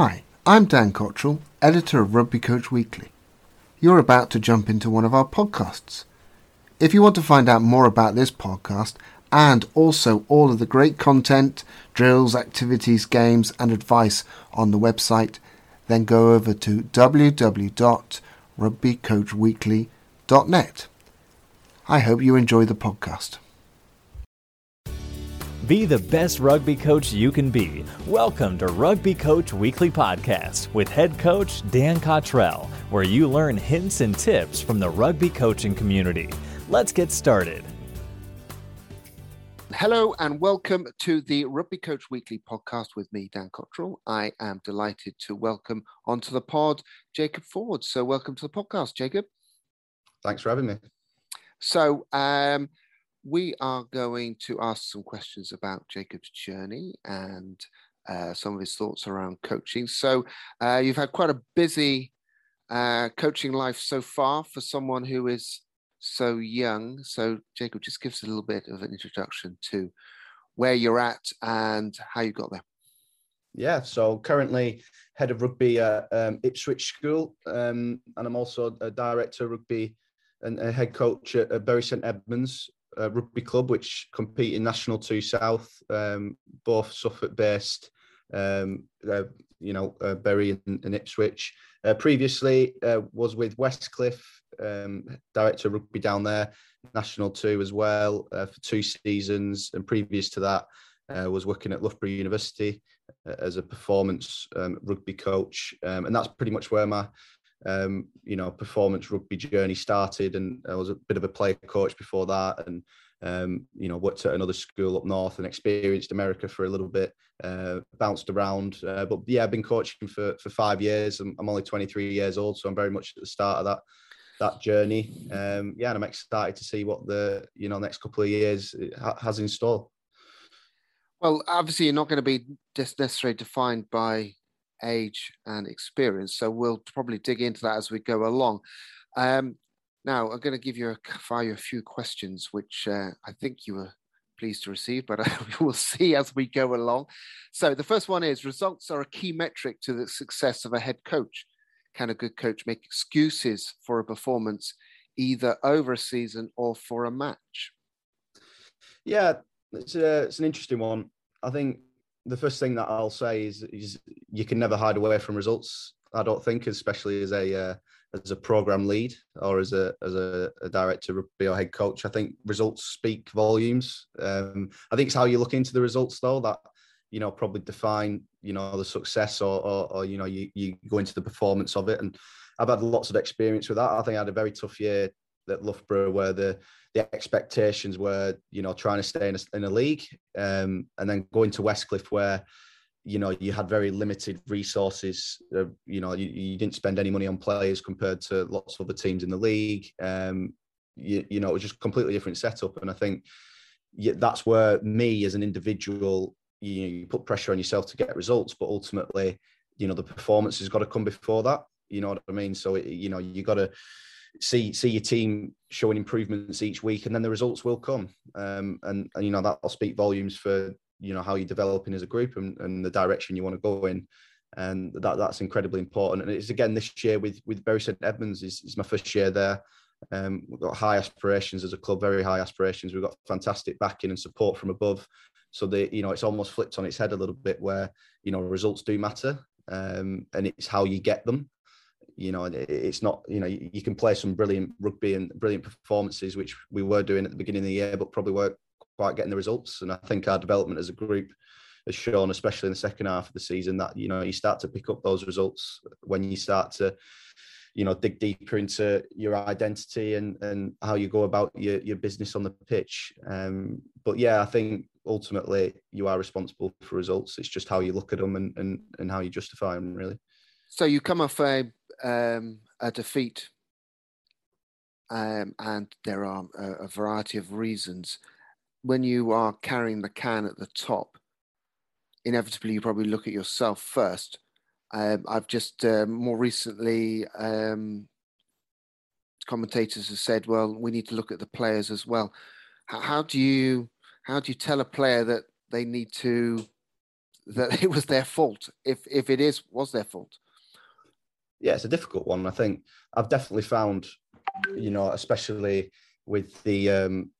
Hi, I'm Dan Cottrell, editor of Rugby Coach Weekly. You're about to jump into one of our podcasts. If you want to find out more about this podcast and also all of the great content, drills, activities, games, and advice on the website, then go over to www.rugbycoachweekly.net. I hope you enjoy the podcast. Be the best rugby coach you can be. Welcome to Rugby Coach Weekly Podcast with head coach Dan Cottrell, where you learn hints and tips from the rugby coaching community. Let's get started. Hello and welcome to the Rugby Coach Weekly podcast with me, Dan Cottrell. I am delighted to welcome onto the pod Jacob Ford. So, welcome to the podcast, Jacob. Thanks for having me. So, um, we are going to ask some questions about Jacob's journey and uh, some of his thoughts around coaching. So, uh, you've had quite a busy uh, coaching life so far for someone who is so young. So, Jacob, just give us a little bit of an introduction to where you're at and how you got there. Yeah, so currently head of rugby at um, Ipswich School, um, and I'm also a director of rugby and a head coach at, at Bury St Edmunds uh, Rugby Club, which compete in National Two South, um, both Suffolk based. Um, uh, you know, uh, Bury and, and Ipswich. Uh, previously uh, was with Westcliff, um, director of rugby down there, National Two as well uh, for two seasons, and previous to that uh, was working at Loughborough University as a performance um, rugby coach, um, and that's pretty much where my um, you know performance rugby journey started. And I was a bit of a player coach before that, and um, you know, worked at another school up north and experienced America for a little bit, uh, bounced around. Uh, but yeah, I've been coaching for, for five years. I'm, I'm, only 23 years old, so I'm very much at the start of that that journey. Um, yeah, and I'm excited to see what the you know next couple of years ha- has in store. Well, obviously, you're not going to be necessarily defined by age and experience, so we'll probably dig into that as we go along. Um, now, I'm going to give you a, fire a few questions, which uh, I think you were pleased to receive, but we will see as we go along. So, the first one is results are a key metric to the success of a head coach. Can a good coach make excuses for a performance either over a season or for a match? Yeah, it's, a, it's an interesting one. I think the first thing that I'll say is, is you can never hide away from results. I don't think, especially as a uh, as a program lead or as a as a, a director or head coach. I think results speak volumes. Um, I think it's how you look into the results though that you know probably define you know the success or or, or you know you, you go into the performance of it. And I've had lots of experience with that. I think I had a very tough year at Loughborough where the the expectations were you know trying to stay in a, in a league um, and then going to Westcliff where you know you had very limited resources uh, you know you, you, didn't spend any money on players compared to lots of other teams in the league um you, you know it was just completely different setup and i think yeah, that's where me as an individual you, you put pressure on yourself to get results but ultimately you know the performance has got to come before that you know what i mean? So it, you know you got to see see your team showing improvements each week and then the results will come. Um, and, and you know that'll speak volumes for you know how you're developing as a group and, and the direction you want to go in. And that that's incredibly important. And it's again this year with with Bury St Edmunds is, is my first year there. Um, we've got high aspirations as a club very high aspirations. We've got fantastic backing and support from above. So the you know it's almost flipped on its head a little bit where you know results do matter um, and it's how you get them you know it's not you know you, can play some brilliant rugby and brilliant performances which we were doing at the beginning of the year but probably weren't quite getting the results. And I think our development as a group has shown, especially in the second half of the season, that you know you start to pick up those results when you start to you know dig deeper into your identity and and how you go about your, your business on the pitch. Um, but yeah i think ultimately you are responsible for results. It's just how you look at them and and, and how you justify them really. So you come off a um, a defeat um, and there are a, a variety of reasons when you are carrying the can at the top, inevitably you probably look at yourself first. Um, I've just uh, more recently, um, commentators have said, well, we need to look at the players as well. How, how, do you how do you tell a player that they need to that it was their fault if if it is was their fault yeah it's a difficult one. I think i've definitely found you know especially with the um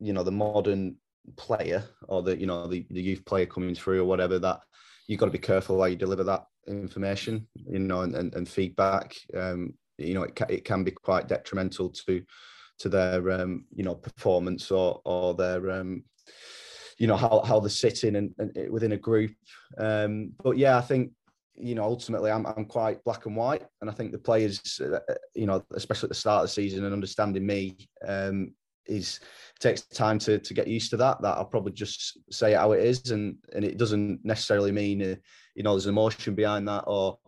you know the modern player or the you know the, the youth player coming through or whatever that you've got to be careful how you deliver that information you know and, and, and feedback. Um you know it, ca- it can be quite detrimental to to their um you know performance or or their um you know how how they're sitting and, and within a group. Um but yeah i think you know ultimately I'm, I'm quite black and white and i think the players uh, you know especially at the start of the season and understanding me um is takes time to to get used to that. That I'll probably just say how it is, and and it doesn't necessarily mean uh, you know there's emotion behind that, or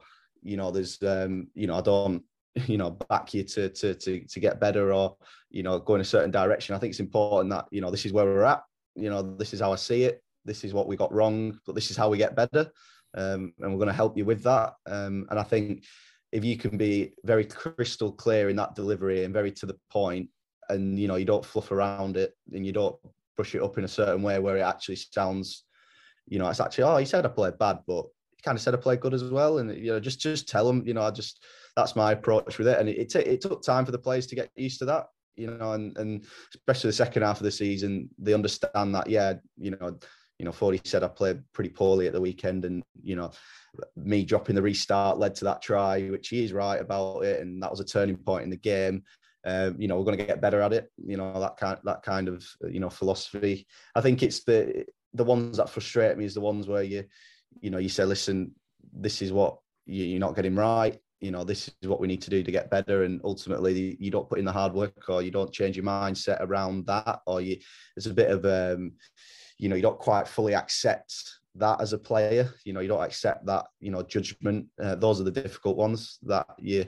you know there's um you know I don't you know back you to to to to get better or you know go in a certain direction. I think it's important that you know this is where we're at. You know this is how I see it. This is what we got wrong, but this is how we get better, um, and we're going to help you with that. Um, and I think if you can be very crystal clear in that delivery and very to the point and you know you don't fluff around it and you don't brush it up in a certain way where it actually sounds you know it's actually oh he said i played bad but he kind of said i played good as well and you know just just tell them you know i just that's my approach with it and it, it, it took time for the players to get used to that you know and and especially the second half of the season they understand that yeah you know you know, Fordy said I played pretty poorly at the weekend, and you know, me dropping the restart led to that try, which he is right about it, and that was a turning point in the game. Um, you know, we're going to get better at it. You know, that kind that kind of you know philosophy. I think it's the the ones that frustrate me is the ones where you you know you say, listen, this is what you, are not getting right. You know, this is what we need to do to get better. And ultimately, you don't put in the hard work, or you don't change your mindset around that, or you there's a bit of um, you know, you don't quite fully accept that as a player. You know, you don't accept that you know judgment. Uh, those are the difficult ones that you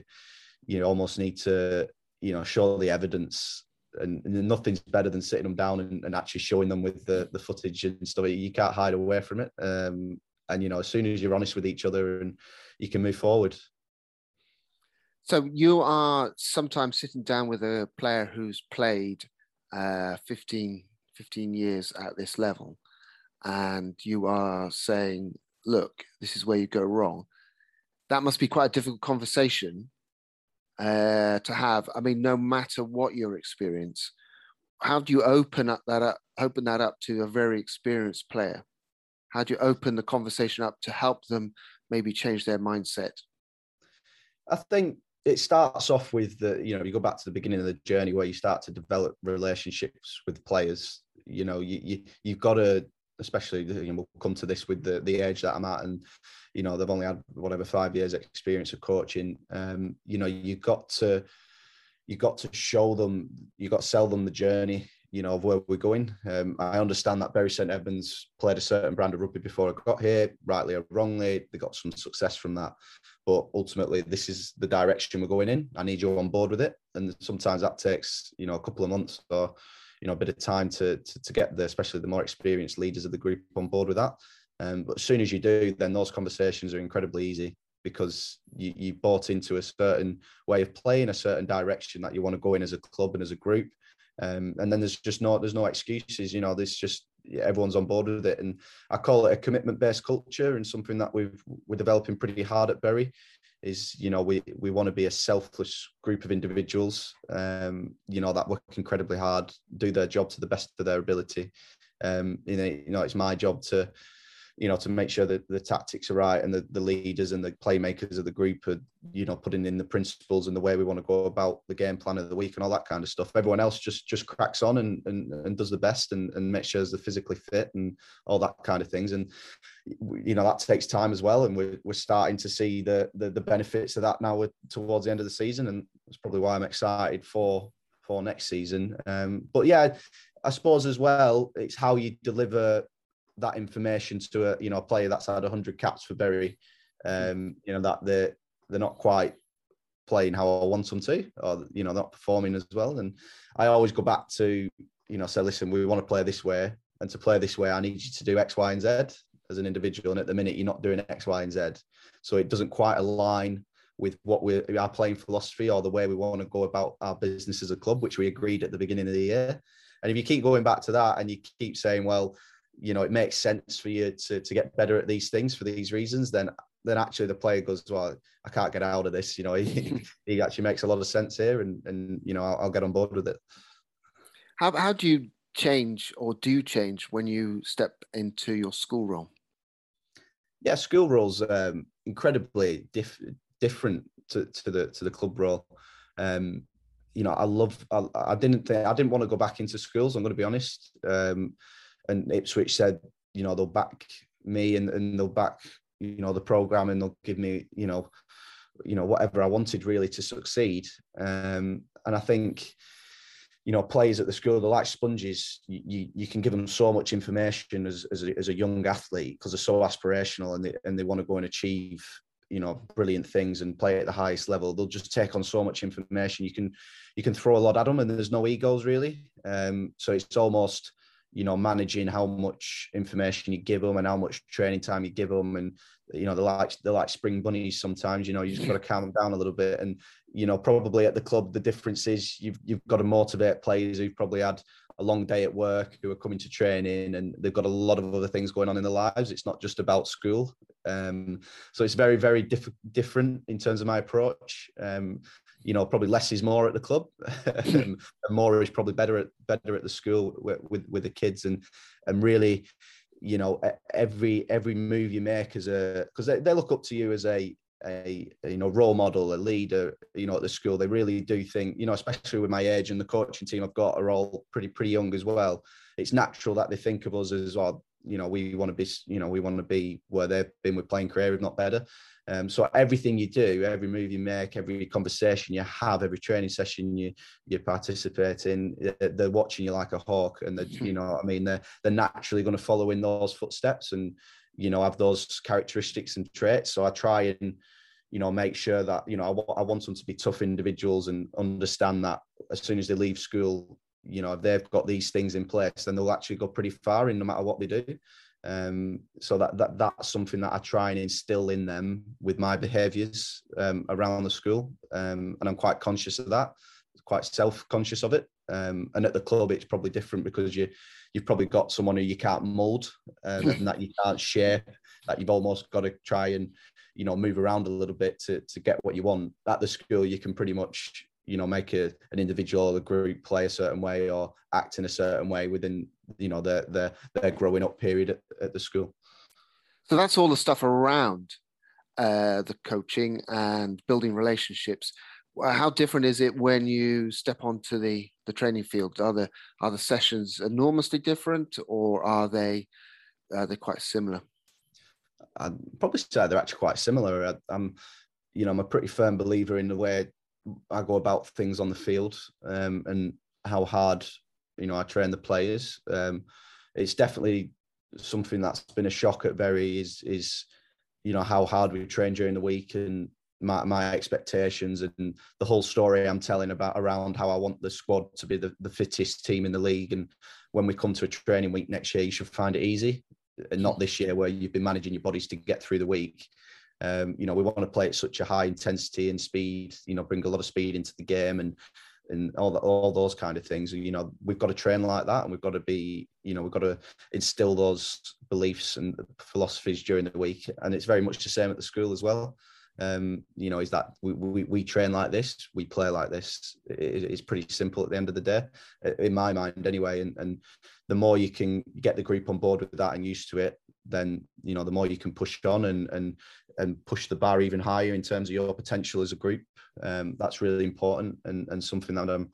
you almost need to you know show the evidence and, and, nothing's better than sitting them down and, and, actually showing them with the, the footage and stuff you can't hide away from it um, and you know as soon as you're honest with each other and you can move forward so you are sometimes sitting down with a player who's played uh, 15 15 years at this level and you are saying look this is where you go wrong that must be quite a difficult conversation uh, to have. I mean, no matter what your experience, how do you open up that up, open that up to a very experienced player? How do you open the conversation up to help them maybe change their mindset? I think it starts off with the you know you go back to the beginning of the journey where you start to develop relationships with players. You know, you, you you've got to especially you know, we'll come to this with the the age that I'm at, and you know they've only had whatever five years experience of coaching. Um, you know, you got to you got to show them, you got to sell them the journey. You know of where we're going. Um, I understand that Bury St Edmunds played a certain brand of rugby before I got here, rightly or wrongly. They got some success from that, but ultimately this is the direction we're going in. I need you on board with it, and sometimes that takes you know a couple of months or you know a bit of time to, to, to get the especially the more experienced leaders of the group on board with that. Um, but as soon as you do, then those conversations are incredibly easy because you, you bought into a certain way of playing, a certain direction that you want to go in as a club and as a group. Um, and then there's just no there's no excuses. You know, there's just everyone's on board with it, and I call it a commitment based culture and something that we've we're developing pretty hard at Bury is you know we we want to be a selfless group of individuals um you know that work incredibly hard do their job to the best of their ability. Um you know, you know it's my job to you know, to make sure that the tactics are right and the, the leaders and the playmakers of the group are, you know, putting in the principles and the way we want to go about the game plan of the week and all that kind of stuff. Everyone else just just cracks on and and, and does the best and, and makes sure they're physically fit and all that kind of things. And you know, that takes time as well. And we're we're starting to see the the, the benefits of that now towards the end of the season. And that's probably why I'm excited for for next season. Um, but yeah, I suppose as well, it's how you deliver that information to a you know a player that's had 100 caps for Bury, um, you know that they're they're not quite playing how I want them to, or you know not performing as well. And I always go back to you know say, listen, we want to play this way, and to play this way, I need you to do X, Y, and Z as an individual. And at the minute, you're not doing X, Y, and Z, so it doesn't quite align with what we our playing philosophy or the way we want to go about our business as a club, which we agreed at the beginning of the year. And if you keep going back to that and you keep saying, well, you know it makes sense for you to to get better at these things for these reasons, then then actually the player goes, well, I can't get out of this. You know, he, he actually makes a lot of sense here, and and you know I'll, I'll get on board with it. How how do you change or do you change when you step into your school role? Yeah, school roles um, incredibly diff- different to, to the to the club role. Um, you know, I love. I, I, didn't think I didn't want to go back into schools. I'm going to be honest. Um, and Ipswich said, you know, they'll back me and, and they'll back you know the program and they'll give me you know you know whatever I wanted really to succeed. Um, and I think you know players at the school they're like sponges. You, you, you can give them so much information as as a, as a young athlete because they're so aspirational and they and they want to go and achieve you know brilliant things and play at the highest level they'll just take on so much information you can you can throw a lot at them and there's no egos really um, so it's almost you know managing how much information you give them and how much training time you give them and you know they're like they're like spring bunnies sometimes you know you just got to calm them down a little bit. And you know probably at the club the difference is you've you've got to motivate players who've probably had a long day at work who are coming to training and they've got a lot of other things going on in their lives. It's not just about school. Um, so it's very very diff- different in terms of my approach. Um, you know probably less is more at the club. And more is probably better at better at the school with, with, with the kids. And and really you know every every move you make as a because they, they look up to you as a a you know role model a leader you know at the school. They really do think you know especially with my age and the coaching team i've got are all pretty pretty young as well. It's natural that they think of us as well you know we want to be you know we want to be where they've been with playing career if not better. Um, so everything you do every move you make every conversation you have every training session you you participate in they're watching you like a hawk and they you know i mean they're, they're naturally going to follow in those footsteps and you know have those characteristics and traits. So i try and you know make sure that you know I, I want them to be tough individuals and understand that as soon as they leave school you know if they've got these things in place then they'll actually go pretty far in no matter what they do um, so that, that that's something that I try and instill in them with my behaviours um, around the school, um, and I'm quite conscious of that, quite self-conscious of it. Um, and at the club, it's probably different because you you've probably got someone who you can't mould um, and that you can't shape. That you've almost got to try and you know move around a little bit to to get what you want. At the school, you can pretty much you know make a, an individual or a group play a certain way or act in a certain way within you know their their their growing up period at, at the school. So that's all the stuff around uh, the coaching and building relationships. How different is it when you step onto the the training field? Are the are the sessions enormously different or are they are they quite similar? I'd probably say they're actually quite similar. I, i'm you know i'm a pretty firm believer in the way I go about things on the field um, and how hard you know I train the players. Um, it's definitely something that's been a shock at Bury is is you know how hard we train during the week and my, my expectations and the whole story I'm telling about around how I want the squad to be the, the fittest team in the league. And when we come to a training week next year, you should find it easy and not this year where you've been managing your bodies to get through the week. Um, you know, we want to play at such a high intensity and speed. You know, bring a lot of speed into the game and and all the, all those kind of things. You know, we've got to train like that, and we've got to be, you know, we've got to instill those beliefs and philosophies during the week. And it's very much the same at the school as well. Um, you know, is that we, we, we train like this, we play like this. It, it's pretty simple at the end of the day, in my mind, anyway. And and the more you can get the group on board with that and used to it, then you know the more you can push on and and and push the bar even higher in terms of your potential as a group. Um, that's really important and and something that I'm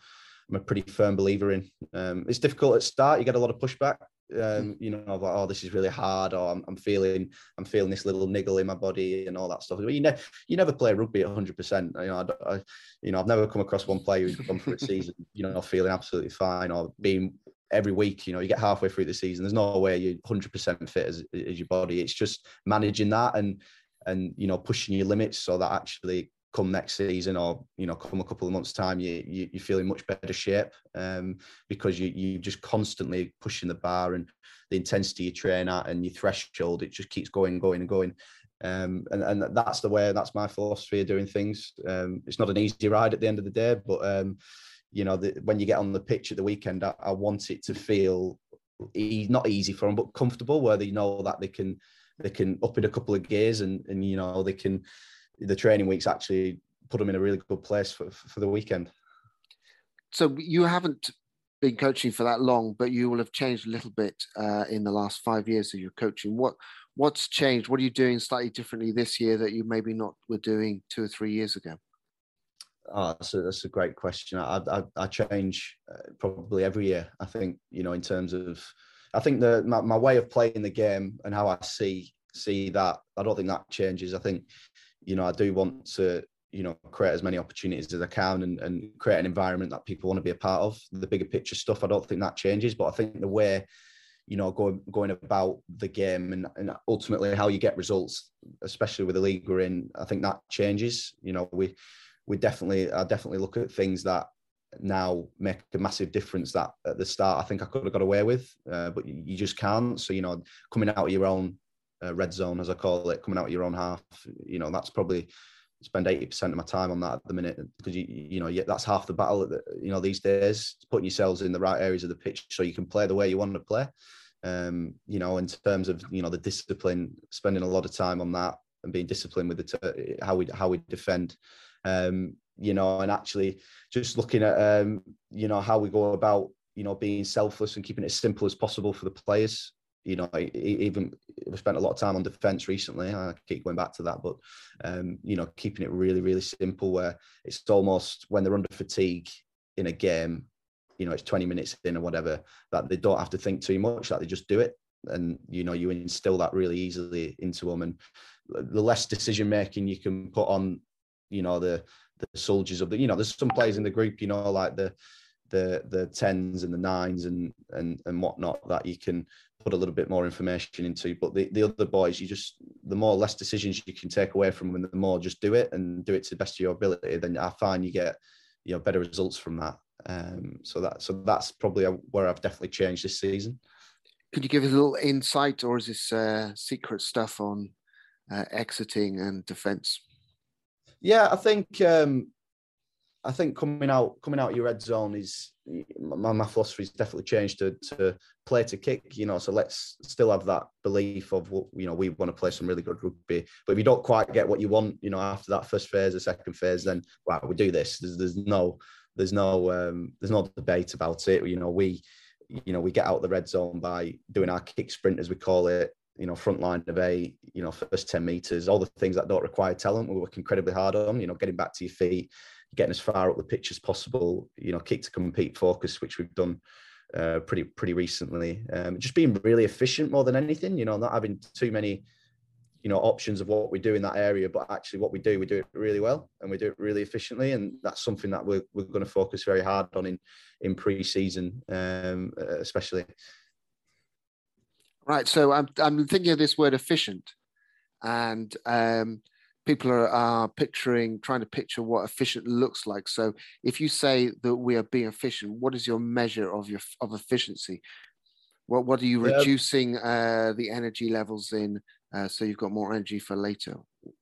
I'm a pretty firm believer in. Um, it's difficult at start; you get a lot of pushback. Um, you know, like, oh, this is really hard, or I'm, I'm, feeling, I'm feeling this little niggle in my body, and all that stuff. But you never, you never play rugby at 100. percent You know, I, I, you know, I've never come across one player who's gone through a season, you know, feeling absolutely fine or being every week. You know, you get halfway through the season. There's no way you're 100 percent fit as, as your body. It's just managing that and and you know pushing your limits so that actually come next season or you know come a couple of months time you, you you're feeling much better shape um, because you you just constantly pushing the bar and the intensity you train at and your threshold it just keeps going going and going um, and and that's the way that's my philosophy of doing things um, it's not an easy ride at the end of the day but um, you know the, when you get on the pitch at the weekend I, I want it to feel e- not easy for them, but comfortable, where they know that they can they can up in a couple of gears and and you know they can the training weeks actually put them in a really good place for for the weekend. So you haven't been coaching for that long, but you will have changed a little bit uh, in the last five years of your coaching. What what's changed? What are you doing slightly differently this year that you maybe not were doing two or three years ago? Oh, that's a, that's a great question. I, I, I change uh, probably every year. I think you know in terms of, I think the my, my way of playing the game and how I see see that. I don't think that changes. I think you know I do want to you know create as many opportunities as I can and, and create an environment that people want to be a part of. The bigger picture stuff, I don't think that changes, but I think the way you know going going about the game and, and ultimately how you get results, especially with the league we're in, I think that changes. You know we we definitely I definitely look at things that now make a massive difference that at the start I think I could have got away with, uh, but you just can't. So you know, coming out of your own uh, red zone, as I call it, coming out of your own half, you know, that's probably spend eighty percent of my time on that at the minute because you you know that's half the battle. You know these days, putting yourselves in the right areas of the pitch so you can play the way you want to play. Um, you know, in terms of you know the discipline, spending a lot of time on that and being disciplined with the t- how we how we defend um, you know, and actually just looking at, um, you know, how we go about, you know, being selfless and keeping it as simple as possible for the players. You know, even we spent a lot of time on defense recently. I keep going back to that, but um, you know, keeping it really, really simple, where it's almost when they're under fatigue in a game, you know, it's 20 minutes in or whatever, that they don't have to think too much, that they just do it. And you know, you instill that really easily into them, and the less decision making you can put on you know the the soldiers of the you know there's some players in the group you know like the the the tens and the nines and and and whatnot that you can put a little bit more information into. But the, the other boys you just the more less decisions you can take away from them the more just do it and do it to the best of your ability then i find you get you know better results from that. Um so that so that's probably where i've definitely changed this season. Could you give us a little insight or is this uh, secret stuff on uh, exiting and defense yeah, I think um, I think coming out coming out your red zone is my, my philosophy has definitely changed to to play to kick. You know, so let's still have that belief of what you know we want to play some really good rugby. But if you don't quite get what you want, you know, after that first phase, the second phase, then wow, we do this. There's, there's no there's no um, there's no debate about it. You know, we you know we get out the red zone by doing our kick sprint as we call it you know, front line of eight, you know, first 10 meters, all the things that don't require talent, we work incredibly hard on, you know, getting back to your feet, getting as far up the pitch as possible, you know, kick to compete focus, which we've done uh, pretty, pretty recently. Um, just being really efficient more than anything, you know, not having too many, you know, options of what we do in that area, but actually what we do, we do it really well and we do it really efficiently. And that's something that we're, we're going to focus very hard on in, in pre-season, um, especially. Right. So I'm I'm thinking of this word efficient, and um, people are, are picturing trying to picture what efficient looks like. So if you say that we are being efficient, what is your measure of your of efficiency? What what are you yeah. reducing uh, the energy levels in uh, so you've got more energy for later?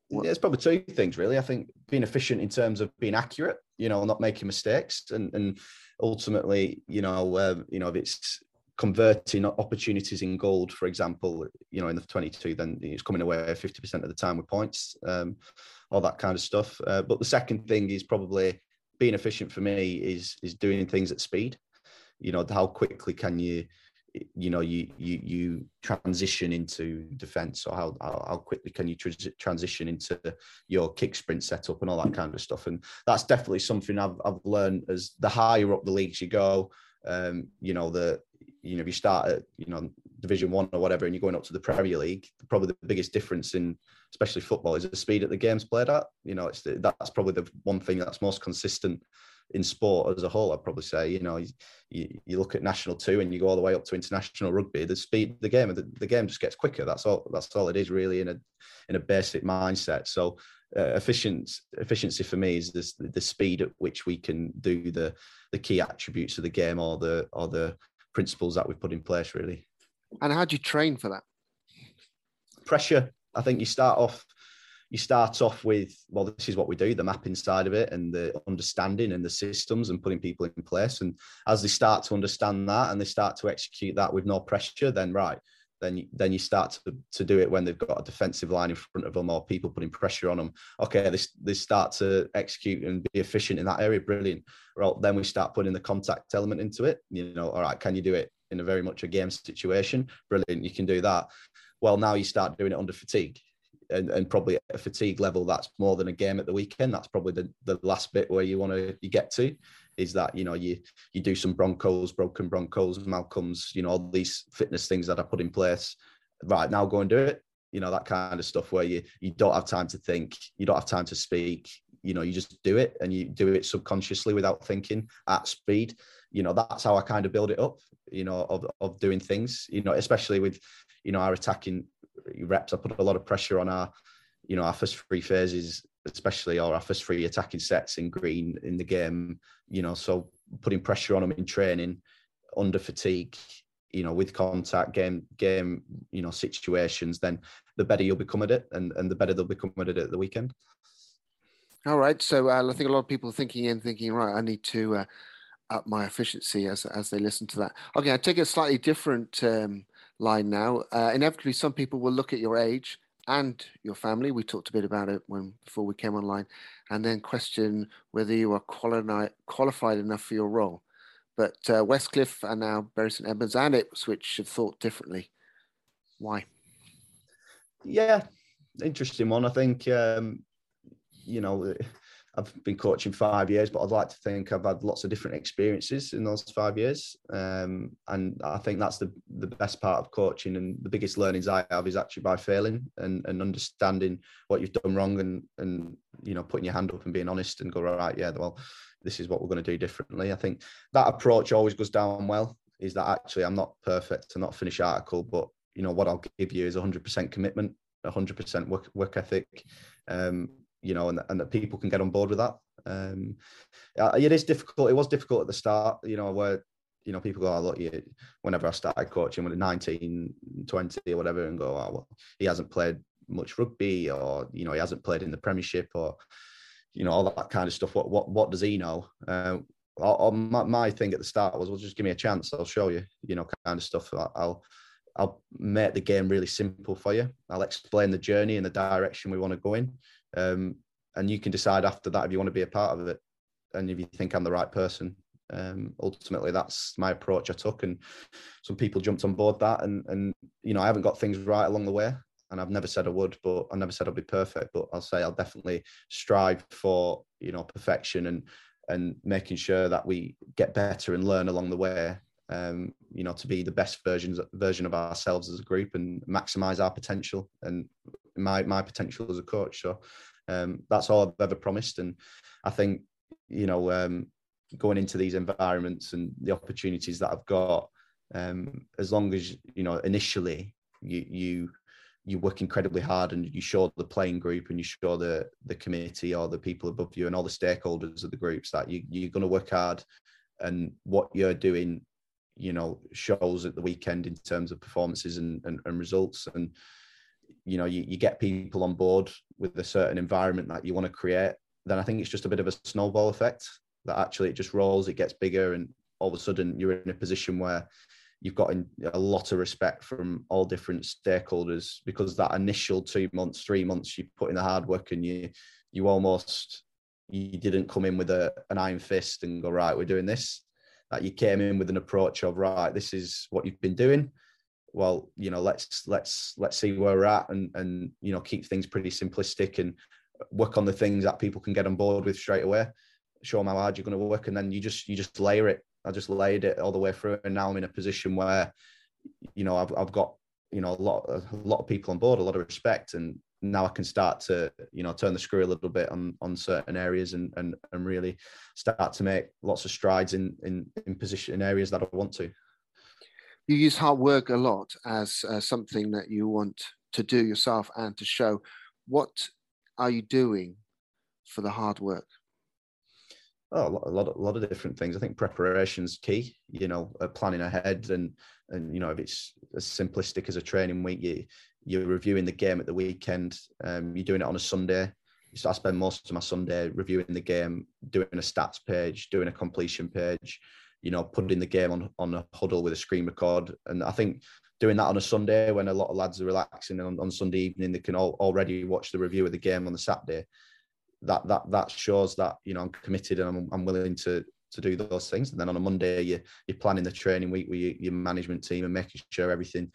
What? Yeah, it's probably two things really. I think being efficient in terms of being accurate, you know, not making mistakes, and and ultimately, you know, uh, you know, if it's converting opportunities in gold, for example, you know, in the 22, then it's coming away 50% of the time with points, um, all that kind of stuff. Uh, but the second thing is probably being efficient for me is is doing things at speed. You know, how quickly can you, you know, you you you transition into defense, or how how quickly can you transition into your kick sprint setup and all that kind of stuff. And that's definitely something I've I've learned as the higher up the leagues you go. Um, you know, the you know, if you start at, you know, Division One or whatever, and you're going up to the Premier League, probably the biggest difference in, especially football, is the speed at the game's played at. You know, it's that's probably the one thing that's most consistent in sport as a whole. I'd probably say, you know, you, you look at national two and you go all the way up to international rugby. The speed, the game, the, the game just gets quicker. That's all. That's all it is, really, in a in a basic mindset. So, uh, efficiency efficiency for me is this, the speed at which we can do the the key attributes of the game or the or the principles that we've put in place, really. And how do you train for that? Pressure. I think you start off, you start off with well this is what we do the mapping side of it and the understanding and the systems and putting people in place and as they start to understand that and they start to execute that with no pressure then right then you, then you start to, to do it when they've got a defensive line in front of them or people putting pressure on them. Okay, they, they start to execute and be efficient in that area. Brilliant. Well, then we start putting the contact element into it. You know, all right, can you do it in a very much a game situation? Brilliant, you can do that. Well, now you start doing it under fatigue. And, and probably a fatigue level that's more than a game at the weekend that's probably the, the last bit where you want to you get to is that you know you you do some broncos broken broncos malcolms you know all these fitness things that I put in place. Right now go and do it. You know that kind of stuff where you you don't have time to think you don't have time to speak. You know you just do it and you do it subconsciously without thinking at speed. You know that's how i kind of build it up you know of, of doing things. You know especially with you know our attacking reps. I put a lot of pressure on our you know our first three phases especially our first three attacking sets in green in the game, you know, so putting pressure on them in training under fatigue, you know, with contact game, game, you know, situations, then the better you'll become at it and, and the better they'll become at it at the weekend. All right. So uh, I think a lot of people thinking in, thinking, right, I need to uh, up my efficiency as, as they listen to that. Okay. I take a slightly different um, line now. Uh, inevitably, some people will look at your age and your family. We talked a bit about it when before we came online, and then question whether you are quali- qualified enough for your role. But uh, Westcliff and now Bury St Edmunds and Ipswich have thought differently. Why? Yeah, interesting one. I think um, you know I've been coaching five years, but I'd like to think I've had lots of different experiences in those five years. Um, and I think that's the, the best part of coaching. And the biggest learnings I have is actually by failing and, and understanding what you've done wrong and, and, you know, putting your hand up and being honest and go, right, yeah, well, this is what we're going to do differently. I think that approach always goes down well is that actually I'm not perfect, I'm not a finished article, but, you know, what I'll give you is 100% commitment, 100% work, work ethic. Um, you know, and, and that people can get on board with that. Um, it is difficult. It was difficult at the start, you know, where you know people go, "Oh, look, you." Whenever I started coaching, when 19, 20 or whatever, and go, "Oh, well, he hasn't played much rugby, or you know, he hasn't played in the Premiership, or you know, all that kind of stuff. What what what does he know?" Uh, or, my, my thing at the start was, "Well, just give me a chance. I'll show you." You know, kind of stuff. I'll I'll make the game really simple for you. I'll explain the journey and the direction we want to go in. Um, and you can decide after that if you want to be a part of it and if you think I'm the right person. Um, ultimately, that's my approach I took, and some people jumped on board that. And and you know, I haven't got things right along the way, and I've never said I would, but I never said I'll be perfect. But I'll say I'll definitely strive for you know perfection and and making sure that we get better and learn along the way. Um, you know, to be the best versions version of ourselves as a group and maximize our potential and my my potential as a coach. So um, that's all I've ever promised, and I think you know um, going into these environments and the opportunities that I've got, um, as long as you know initially you you you work incredibly hard and you show the playing group and you show the the committee or the people above you and all the stakeholders of the groups that you, you're going to work hard and what you're doing you know shows at the weekend in terms of performances and, and, and results and you know you, you get people on board with a certain environment that you want to create then i think it's just a bit of a snowball effect that actually it just rolls it gets bigger and all of a sudden you're in a position where you've got a lot of respect from all different stakeholders because that initial two months three months you put in the hard work and you you almost you didn't come in with a, an iron fist and go right we're doing this. That you came in with an approach of right this is what you've been doing well, you know, let's let's let's see where we're at and and you know keep things pretty simplistic and work on the things that people can get on board with straight away. Show them how hard you're going to work, and then you just you just layer it. I just layered it all the way through, and now I'm in a position where, you know, I've I've got you know a lot a lot of people on board, a lot of respect, and now I can start to you know turn the screw a little bit on on certain areas and and and really start to make lots of strides in in in position in areas that I want to you use hard work a lot as uh, something that you want to do yourself and to show. What are you doing for the hard work? Oh, a lot, a lot, of, a lot of different things. I think preparation's key. You know, uh, planning ahead, and and you know, if it's as simplistic as a training week, you you're reviewing the game at the weekend. Um, you're doing it on a Sunday. So I spend most of my Sunday reviewing the game, doing a stats page, doing a completion page, you know, putting the game on on a huddle with a screen record. And I think doing that on a Sunday when a lot of lads are relaxing on, on Sunday evening, they can all, already watch the review of the game on the Saturday. That that that shows that you know I'm committed and I'm, I'm willing to to do those things. And then on a Monday, you you're planning the training week with your, your management team and making sure everything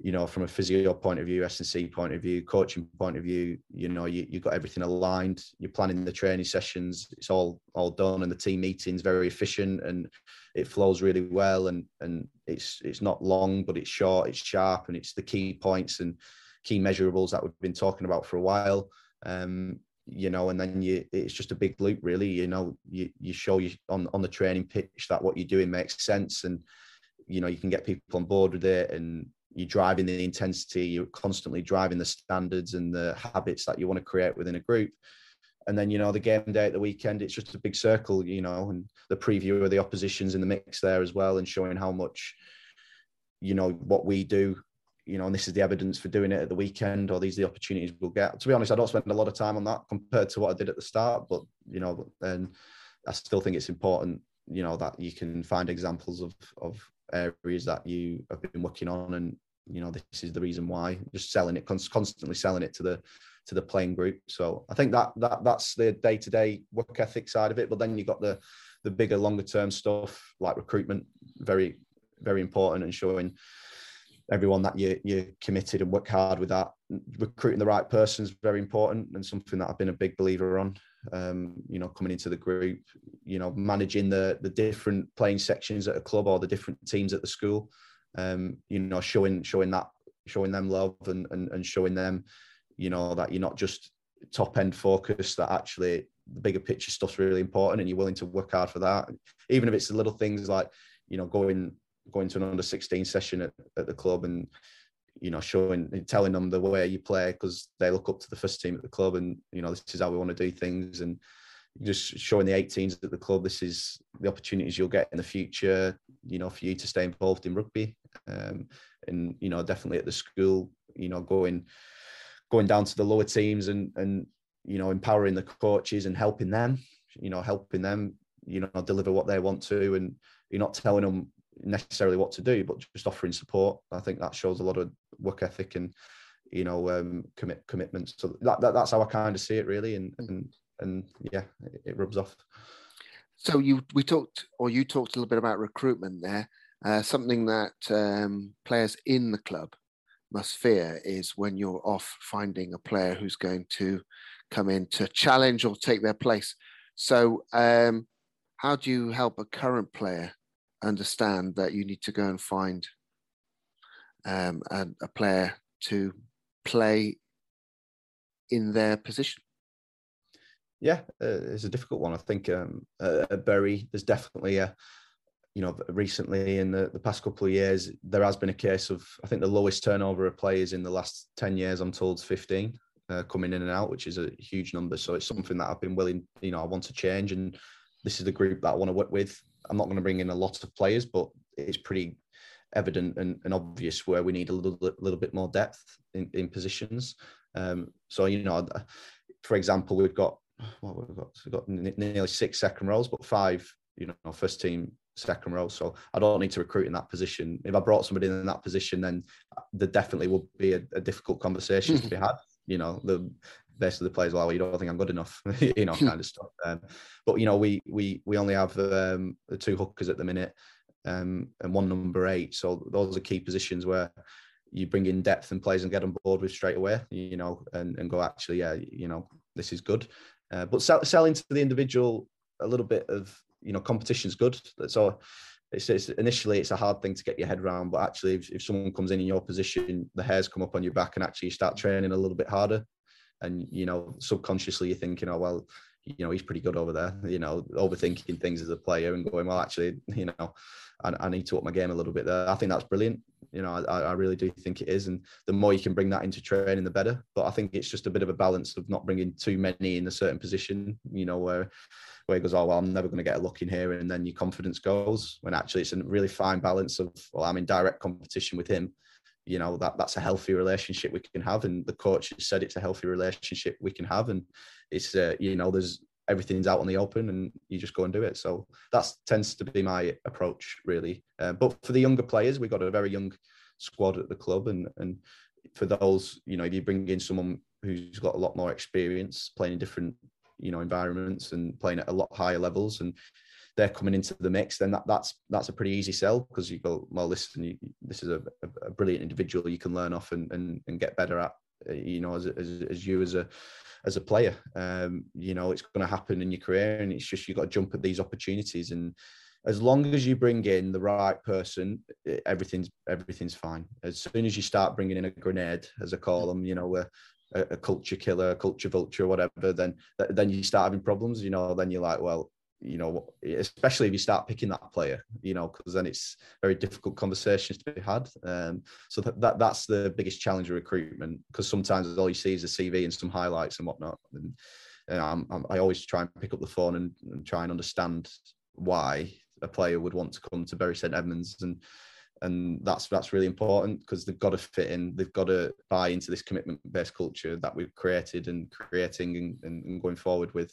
you know, from a physio point of view, S&C point of view, coaching point of view, you know, you, you've got everything aligned. You're planning the training sessions. It's all all done, and the team meeting's very efficient and it flows really well. And and it's it's not long, but it's short, it's sharp, and it's the key points and key measurables that we've been talking about for a while. Um, you know, and then you it's just a big loop, really. You know, you you show you on on the training pitch that what you're doing makes sense and you know you can get people on board with it and you're driving the intensity, you're constantly driving the standards and the habits that you want to create within a group. And then, you know, the game day at the weekend, it's just a big circle, you know, and the preview of the oppositions in the mix there as well, and showing how much, you know, what we do, you know, and this is the evidence for doing it at the weekend, or these are the opportunities we'll get. To be honest, I don't spend a lot of time on that compared to what I did at the start, but, you know, and I still think it's important, you know, that you can find examples of, of areas that you have been working on and you know this is the reason why just selling it constantly selling it to the to the playing group. So i think that that that's the day-to-day work ethic side of it but then you've got the the bigger longer term stuff like recruitment very very important and showing everyone that you you're committed and work hard with that. Recruiting the right person is very important and something that i've been a big believer on um, you know coming into the group you know managing the the different playing sections at a club or the different teams at the school um, you know, showing showing that showing them love and, and and showing them, you know, that you're not just top end focused, that actually the bigger picture stuff's really important and you're willing to work hard for that. Even if it's the little things like, you know, going going to an under 16 session at, at the club and you know showing telling them the way you play because they look up to the first team at the club and you know this is how we want to do things and just showing the 18s at the club this is the opportunities you'll get in the future you know for you to stay involved in rugby. Um, and you know definitely at the school you know going going down to the lower teams and and you know empowering the coaches and helping them you know helping them you know deliver what they want to. And you're not telling them necessarily what to do but just offering support. I think that shows a lot of work ethic and you know um commit commitment. So that, that that's how i kind of see it really. And and and yeah, it, it rubs off. So you we talked or you talked a little bit about recruitment there. Uh, something that um, players in the club must fear is when you're off finding a player who's going to come in to challenge or take their place. So, um, how do you help a current player understand that you need to go and find um, a, a player to play in their position? Yeah, uh, it's a difficult one. I think um, uh, Bury, there's definitely a, you know, recently in the, the past couple of years, there has been a case of, I think the lowest turnover of players in the last 10 years, I'm told, is 15 uh, coming in and out, which is a huge number. So it's something that I've been willing, you know, I want to change. And this is the group that I want to work with. I'm not going to bring in a lot of players, but it's pretty evident and, and obvious where we need a little, little bit more depth in, in positions. Um, so, you know, for example, we've got what we've got, we've got nearly six second rows, but five, you know, first team second row. So I don't need to recruit in that position. If I brought somebody in that position, then there definitely would be a, a difficult conversation to be had. You know, the basically the players, well, you don't think I'm good enough, you know, kind of stuff. Um, but you know, we we we only have um, the two hookers at the minute, um, and one number eight. So those are key positions where you bring in depth and players and get on board with straight away. You know, and and go actually, yeah, you know, this is good. Uh, but sell, selling to the individual a little bit of you know competition is good. So it's, it's, initially it's a hard thing to get your head around, but actually if, if someone comes in in your position, the hairs come up on your back, and actually you start training a little bit harder, and you know subconsciously you're thinking, oh well, you know he's pretty good over there. You know overthinking things as a player and going, well actually you know I, I need to up my game a little bit there. I think that's brilliant. You know, I, I really do think it is. And the more you can bring that into training, the better. But I think it's just a bit of a balance of not bringing too many in a certain position, you know, where where it goes, oh, well, I'm never going to get a look in here. And then your confidence goes when actually it's a really fine balance of, well, I'm in direct competition with him. You know that that's a healthy relationship we can have and the coach has said it's a healthy relationship we can have and it's uh, you know there's everything's out on the open and you just go and do it. So that tends to be my approach really. Uh, but for the younger players we've got a very young squad at the club and and for those you know if you bring in someone who's got a lot more experience playing in different you know environments and playing at a lot higher levels and they're coming into the mix, then that, that's that's a pretty easy sell because you go, well, listen, you, this is a, a, brilliant individual you can learn off and, and, and get better at, uh, you know, as, as, as you as a as a player. Um, you know, it's going to happen in your career, and it's just you've got to jump at these opportunities. And as long as you bring in the right person, everything's everything's fine. As soon as you start bringing in a grenade, as I call them, you know, a, a culture killer, a culture vulture, whatever, then then you start having problems. You know, then you're like, well, you know, especially if you start picking that player, you know, because then it's very difficult conversations to be had. Um, so that, that that's the biggest challenge of recruitment because sometimes all you see is a CV and some highlights and whatnot. And I'm, I'm, i always try and pick up the phone and, and, try and understand why a player would want to come to Bury St Edmunds and and that's that's really important because they've got to fit in they've got to buy into this commitment based culture that we've created and creating and, and, going forward with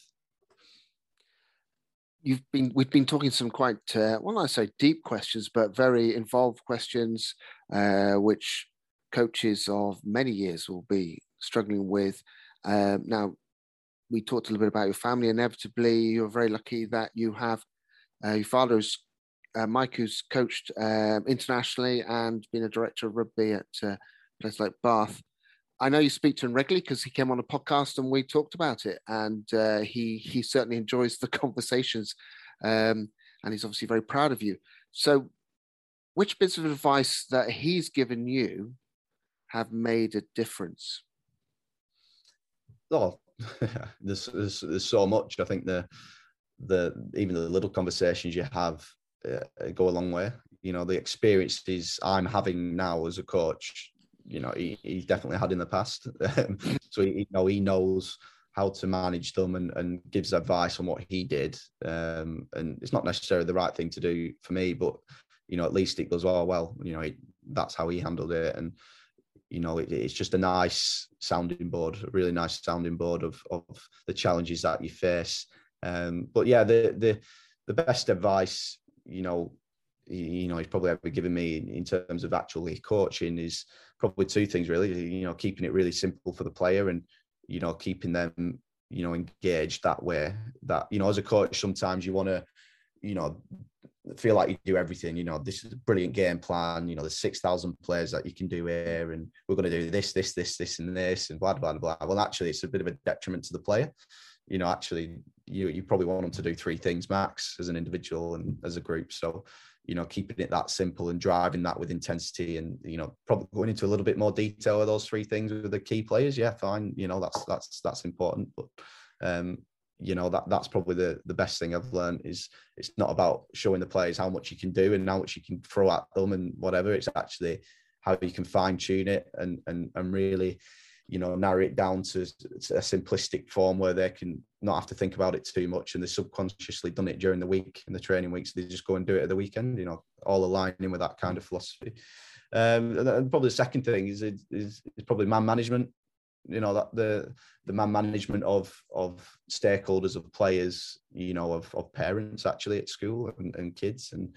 you've been we've been talking some quite uh, well I say deep questions, but very involved questions, uh, which coaches of many years will be struggling with. Um, now, we talked a little bit about your family. Inevitably, you're very lucky that you have uh, your father's uh, Mike, who's coached um, internationally and been a director of rugby at uh, a place like Bath. I know you speak to him regularly because he came on a podcast and we talked about it, and uh, he he certainly enjoys the conversations, um, and he's obviously very proud of you. So, which bits of advice that he's given you have made a difference? Oh, there's, there's, there's so much. I think the the even the little conversations you have uh, go a long way. You know, the experiences I'm having now as a coach you know he, he's definitely had in the past. So he, you know he knows how to manage them and, and gives advice on what he did. Um, and it's not necessarily the right thing to do for me, but you know at least it goes oh, well. You know he, that's how he handled it, and you know it, it's just a nice sounding board, a really nice sounding board of of the challenges that you face. Um, but yeah, the the the best advice, you know, you know he's probably ever given me in terms of actually coaching is probably two things really. You know keeping it really simple for the player and you know keeping them you know engaged that way that you know as a coach sometimes you want to you know feel like you do everything. You know this is a brilliant game plan. You know there's 6000 players that you can do here and we're going to do this this this this and this and blah blah blah. Well actually it's a bit of a detriment to the player. You know actually you you probably want them to do three things max as an individual and as a group. So you know, keeping it that simple and driving that with intensity and, you know, probably going into a little bit more detail of those three things with the key players. Yeah, fine. You know, that's, that's, that's important. But, um, you know, that that's probably the, the best thing I've learned is it's not about showing the players how much you can do and how much you can throw at them and whatever. It's actually how you can fine tune it and, and, and really, you know, narrow it down to a simplistic form where they can not have to think about it too much and they subconsciously done it during the week in the training weeks. They just go and do it at the weekend, you know, all aligning with that kind of philosophy. Um, and probably the second thing is, is, is probably man management. You know that the the man management of of stakeholders of players, you know, of, of parents actually at school and, and kids and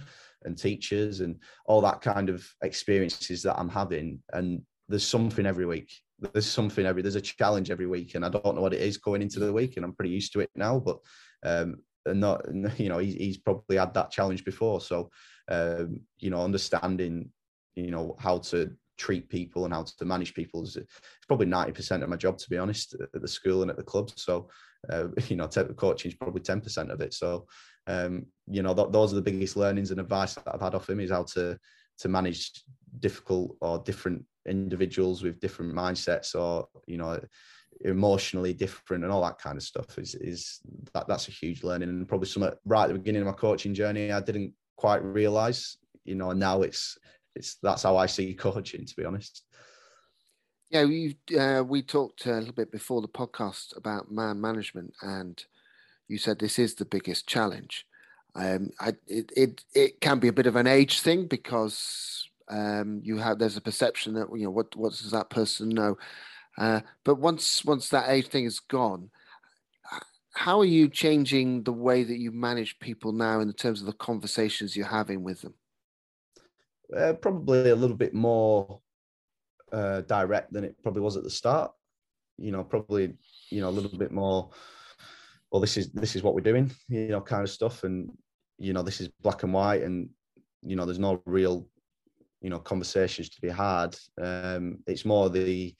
and teachers and all that kind of experiences that I'm having. And there's something every week there's something every there's a challenge every week, and I don't know what it is going into the week, and I'm pretty used to it now. But um, not you know he, he's probably had that challenge before, so um, you know understanding you know how to treat people and how to manage people is it's probably 90% of my job to be honest at the school and at the club so uh, you know coaching is probably 10% of it so um, you know th- those are the biggest learnings and advice that I've had off him is how to to manage difficult or different individuals with different mindsets or you know emotionally different and all that kind of stuff is is that that's a huge learning. And probably some right at the beginning of my coaching journey I didn't quite realize you know now it's it's that's how I see coaching to be honest. Yeah we uh, we talked a little bit before the podcast about man management and you said this is the biggest challenge. Um, I, it, it it can be a bit of an age thing because Um, you have there's a perception that you know what what does that person know, uh, but once once that age thing is gone, how are you changing the way that you manage people now in terms of the conversations you're having with them? Uh, probably a little bit more uh, direct than it probably was at the start. You know, probably you know a little bit more. Well, this is this is what we're doing. You know, kind of stuff, and you know, this is black and white, and you know, there's no real you know conversations to be had. Um, it's more the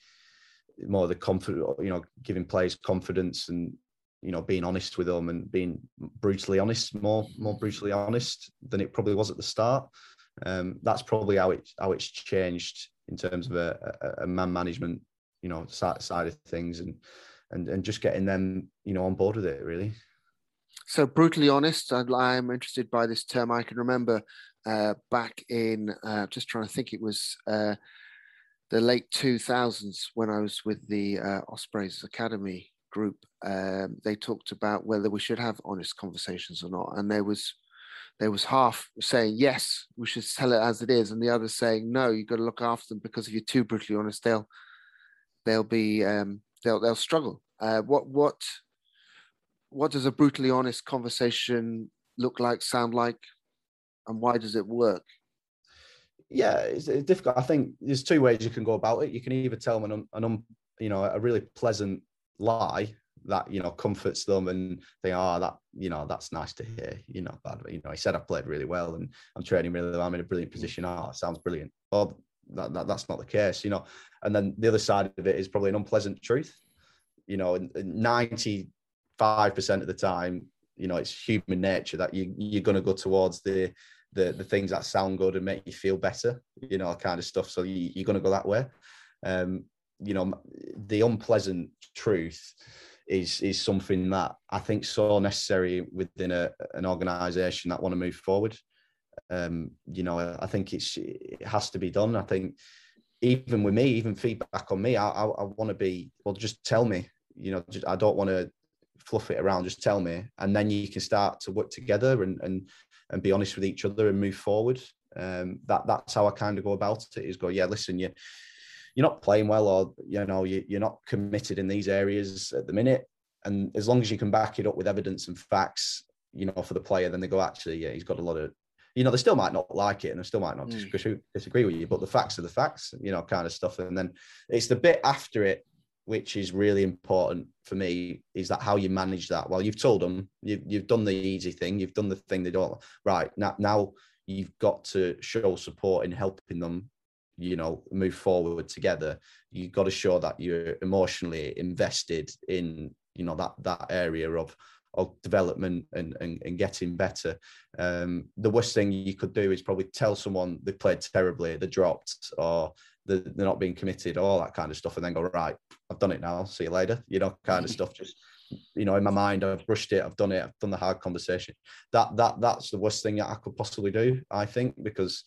more the confident, you know, giving players confidence and you know being honest with them and being brutally honest, more more brutally honest than it probably was at the start. Um, that's probably how it how it's changed in terms of a, a, a man management, you know, side, side of things, and and and just getting them, you know, on board with it really. So brutally honest, I'm interested by this term. I can remember uh, back in uh, just trying to think, it was uh, the late 2000s when I was with the uh, Ospreys Academy group. Um, they talked about whether we should have honest conversations or not, and there was there was half saying yes, we should tell it as it is, and the other saying no, you've got to look after them because if you're too brutally honest, they'll they'll be um, they'll they'll struggle. Uh, what what what does a brutally honest conversation look like, sound like, and why does it work? Yeah, it's, it's difficult. I think there's two ways you can go about it. You can either tell them an, an um, you know a really pleasant lie that you know comforts them and they are oh, that you know that's nice to hear you know bad you know he said i played really well and i'm training really well i'm in a brilliant position oh sounds brilliant or that, that, that's not the case you know and then the other side of it is probably an unpleasant truth you know 95% of the time you know it's human nature that you you're going to go towards the the the things that sound good and make you feel better you know kind of stuff so you, you're going to go that way um you know the unpleasant truth is is something that I think so necessary within a, an organisation that want to move forward. Um, you know, I think it's it has to be done. I think even with me, even feedback on me, I, I, I want to be well. Just tell me. You know, just, I don't want to fluff it around. Just tell me, and then you can start to work together and and and be honest with each other and move forward. Um, that that's how I kind of go about it. Is go, yeah, listen, you you're not playing well or you know you, you're not committed in these areas at the minute and as long as you can back it up with evidence and facts you know for the player then they go actually yeah he's got a lot of you know they still might not like it and they still might not mm. disagree, disagree with you but the facts are the facts you know kind of stuff and then it's the bit after it which is really important for me is that how you manage that well you've told them you've, you've done the easy thing you've done the thing they don't right now now you've got to show support in helping them you know move forward together you've got to show that you're emotionally invested in you know that that area of of development and, and, and getting better. Um, the worst thing you could do is probably tell someone they played terribly, they dropped, or they're, they're not being committed, all that kind of stuff, and then go, right, I've done it now, see you later, you know, kind of stuff. Just, you know, in my mind, I've brushed it, I've done it, I've done the hard conversation. That that that's the worst thing that I could possibly do, I think, because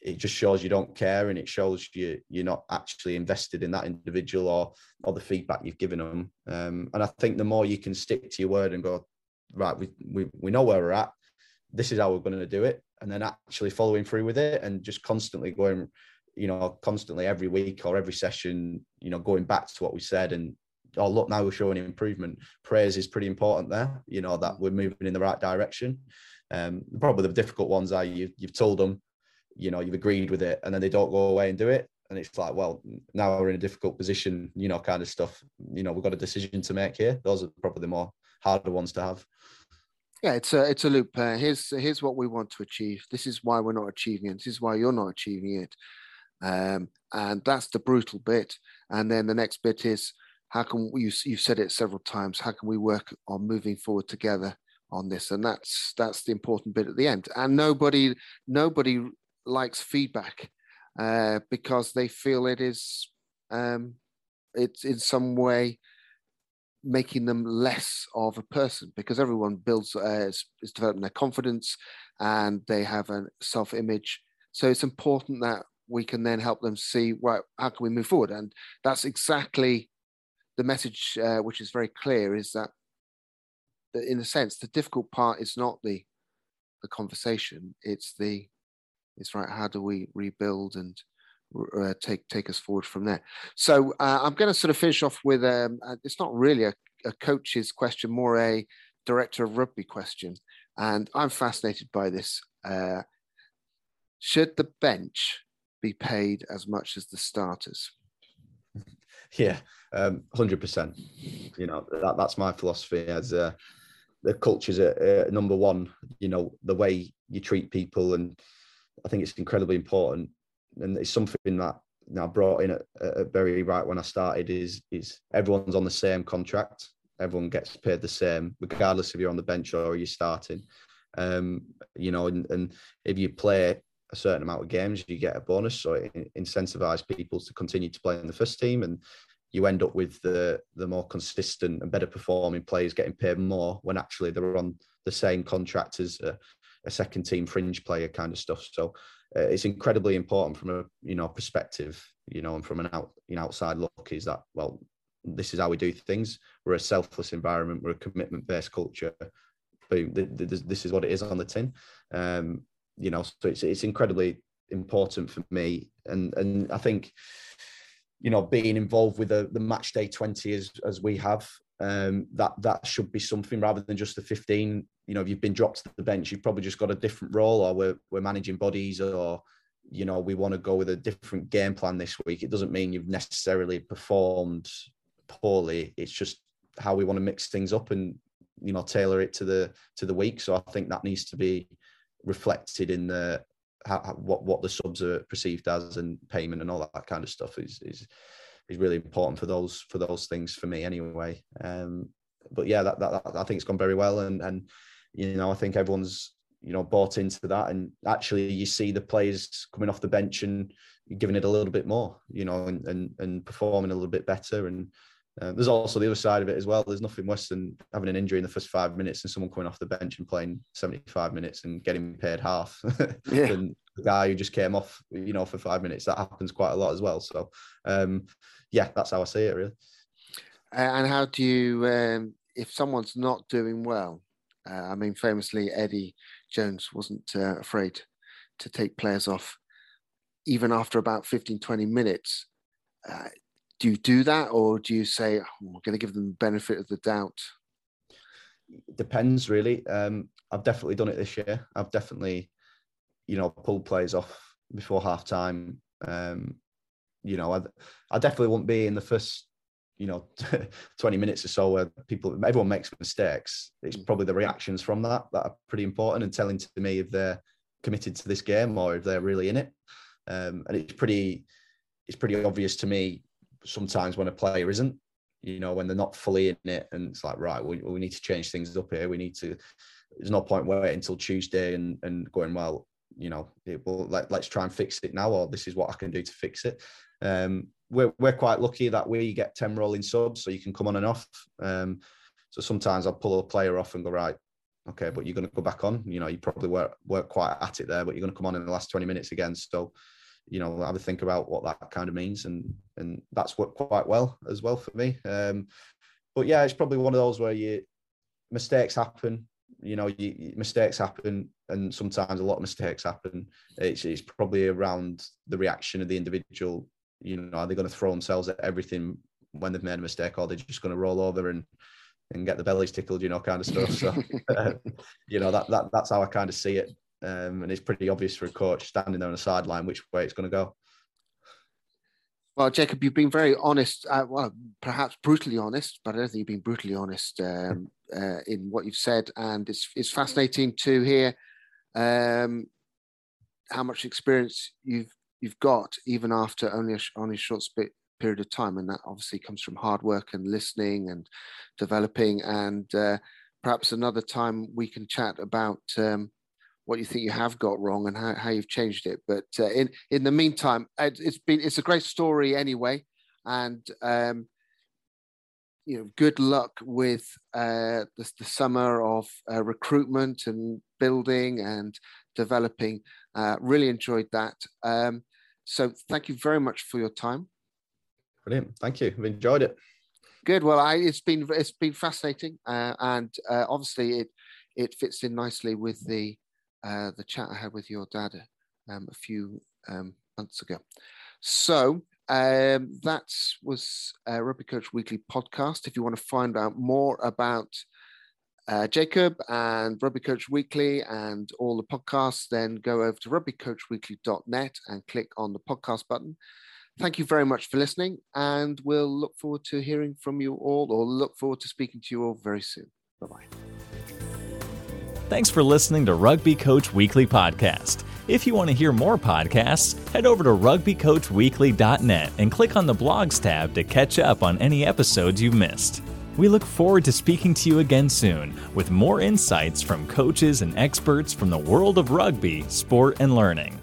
it just shows you don't care and it shows you you're not actually invested in that individual or or the feedback you've given them um, and i think the more you can stick to your word and go right we, we we know where we're at this is how we're going to do it and then actually following through with it and just constantly going you know constantly every week or every session you know going back to what we said and oh look now we're showing improvement. Praise is pretty important there you know that we're moving in the right direction. Um, probably the difficult ones are you, you've told them you know you've agreed with it and then they don't go away and do it. And it's like well now we're in a difficult position you know kind of stuff you know we've got a decision to make here. Those are probably the more harder ones to have. Yeah it's a it's a loop uh, here's here's what we want to achieve. This is why we're not achieving it. This is why you're not achieving it um, and that's the brutal bit. And then the next bit is how can you you've said it several times how can we work on moving forward together on this? And that's that's the important bit at the end. And nobody nobody likes feedback uh, because they feel it is um, it's in some way making them less of a person because everyone builds uh, is, is developing their confidence and they have a self-image. So it's important that we can then help them see well how can we move forward and that's exactly the message uh, which is very clear is that, that in a sense the difficult part is not the the conversation it's the is right. How do we rebuild and uh, take take us forward from there? So uh, I'm going to sort of finish off with um, uh, it's not really a, a coach's question, more a director of rugby question, and I'm fascinated by this. Uh, should the bench be paid as much as the starters? Yeah, um, hundred um, percent. You know that that's my philosophy as uh, the culture's a, a number one. You know the way you treat people, and I think it's incredibly important, and it's something that I brought in at, at Bury right when I started. Is is everyone's on the same contract. Everyone gets paid the same, regardless if you're on the bench or you're starting. Um, you know, and, and if you play a certain amount of games, you get a bonus. So it incentivize people to continue to play in the first team, and you end up with the the more consistent and better performing players getting paid more when actually they're on the same contract as a, a second team fringe player kind of stuff. So uh, it's incredibly important from a you know perspective, you know, and from an out you know outside look is that well, this is how we do things. We're a selfless environment. We're a commitment based culture. Boom, this is what it is on the tin. Um, you know, so it's it's incredibly important for me, and and I think, you know, being involved with the the match day twenty as as we have, um, that that should be something rather than just the fifteen. You know, if you've been dropped to the bench, you've probably just got a different role, or we're we're managing bodies, or you know, we want to go with a different game plan this week. It doesn't mean you've necessarily performed poorly. It's just how we want to mix things up and you know tailor it to the to the week. So I think that needs to be reflected in the how, what what the subs are perceived as and payment and all that kind of stuff is is is really important for those for those things for me anyway. Um, but yeah, that, that, that I think it's gone very well, and and you know I think everyone's you know bought into that, and actually you see the players coming off the bench and giving it a little bit more, you know, and and, and performing a little bit better, and uh, there's also the other side of it as well. There's nothing worse than having an injury in the first five minutes and someone coming off the bench and playing 75 minutes and getting paid half yeah. than the guy who just came off, you know, for five minutes. That happens quite a lot as well. So, um, yeah, that's how I see it, really. And how do you, um, if someone's not doing well? Uh, I mean, famously, Eddie Jones wasn't uh, afraid to take players off even after about 15, 20 minutes. Do you do that or do you say oh, we're going to give them the benefit of the doubt depends really. Um, i've definitely done it this year. I've definitely you know pulled players off before half time um, you know I, I definitely won't be in the first you know 20 minutes or so where people everyone makes mistakes. It's mm. probably the reactions from that that are pretty important and telling to me if they're committed to this game or if they're really in it. Um, and it's pretty it's pretty obvious to me sometimes when a player isn't, you know, when they're not fully in it, and it's like, right, we, we need to change things up here. We need to. There's no point waiting until Tuesday and and going well. You know, it will let, let's try and fix it now, or this is what I can do to fix it. Um, we're we're quite lucky that we get ten rolling subs, so you can come on and off. Um, so sometimes I'll pull a player off and go right, okay, but you're going to go back on. You know, you probably work work quite at it there, but you're going to come on in the last 20 minutes again. So you know, have a think about what that kind of means, and and that's worked quite well as well for me. Um, but yeah, it's probably one of those where you mistakes happen. You know, you, mistakes happen, and sometimes a lot of mistakes happen. It's it's probably around the reaction of the individual. You know, are they going to throw themselves at everything when they've made a mistake, or they're just going to roll over and and get the bellies tickled, you know, kind of stuff. So, uh, you know, that that that's how I kind of see it um, and it's pretty obvious for a coach standing there on the sideline which way it's going to go. Well, Jacob, you've been very honest. Uh, well, perhaps brutally honest, but I don't think you've been brutally honest um, uh, in what you've said, and it's it's fascinating to hear um, how much experience you've you've got, even after only a, only a short period of time, and that obviously comes from hard work and listening and developing. And uh, perhaps another time we can chat about um, what you think you have got wrong and how, how you've changed it. But uh, in in the meantime, it, has been it's a great story anyway, and um, you know, good luck with uh, the, the summer of uh, recruitment and building and developing. Uh, really enjoyed that. Um, so thank you very much for your time. Brilliant. Thank you. I've enjoyed it. Good. Well, I, it's been it's been fascinating, uh, and uh, obviously it it fits in nicely with the uh, the chat I had with your dad um, a few um, months ago. So um, that was a Rugby Coach Weekly podcast. If you want to find out more about uh, Jacob and Rugby Coach Weekly and all the podcasts, then go over to rugbycoachweekly.net and click on the podcast button. Thank you very much for listening, and we'll look forward to hearing from you all or look forward to speaking to you all very soon. Bye bye. Thanks for listening to Rugby Coach Weekly Podcast. If you want to hear more podcasts, head over to rugbycoachweekly.net and click on the blogs tab to catch up on any episodes you've missed. We look forward to speaking to you again soon with more insights from coaches and experts from the world of rugby, sport, and learning.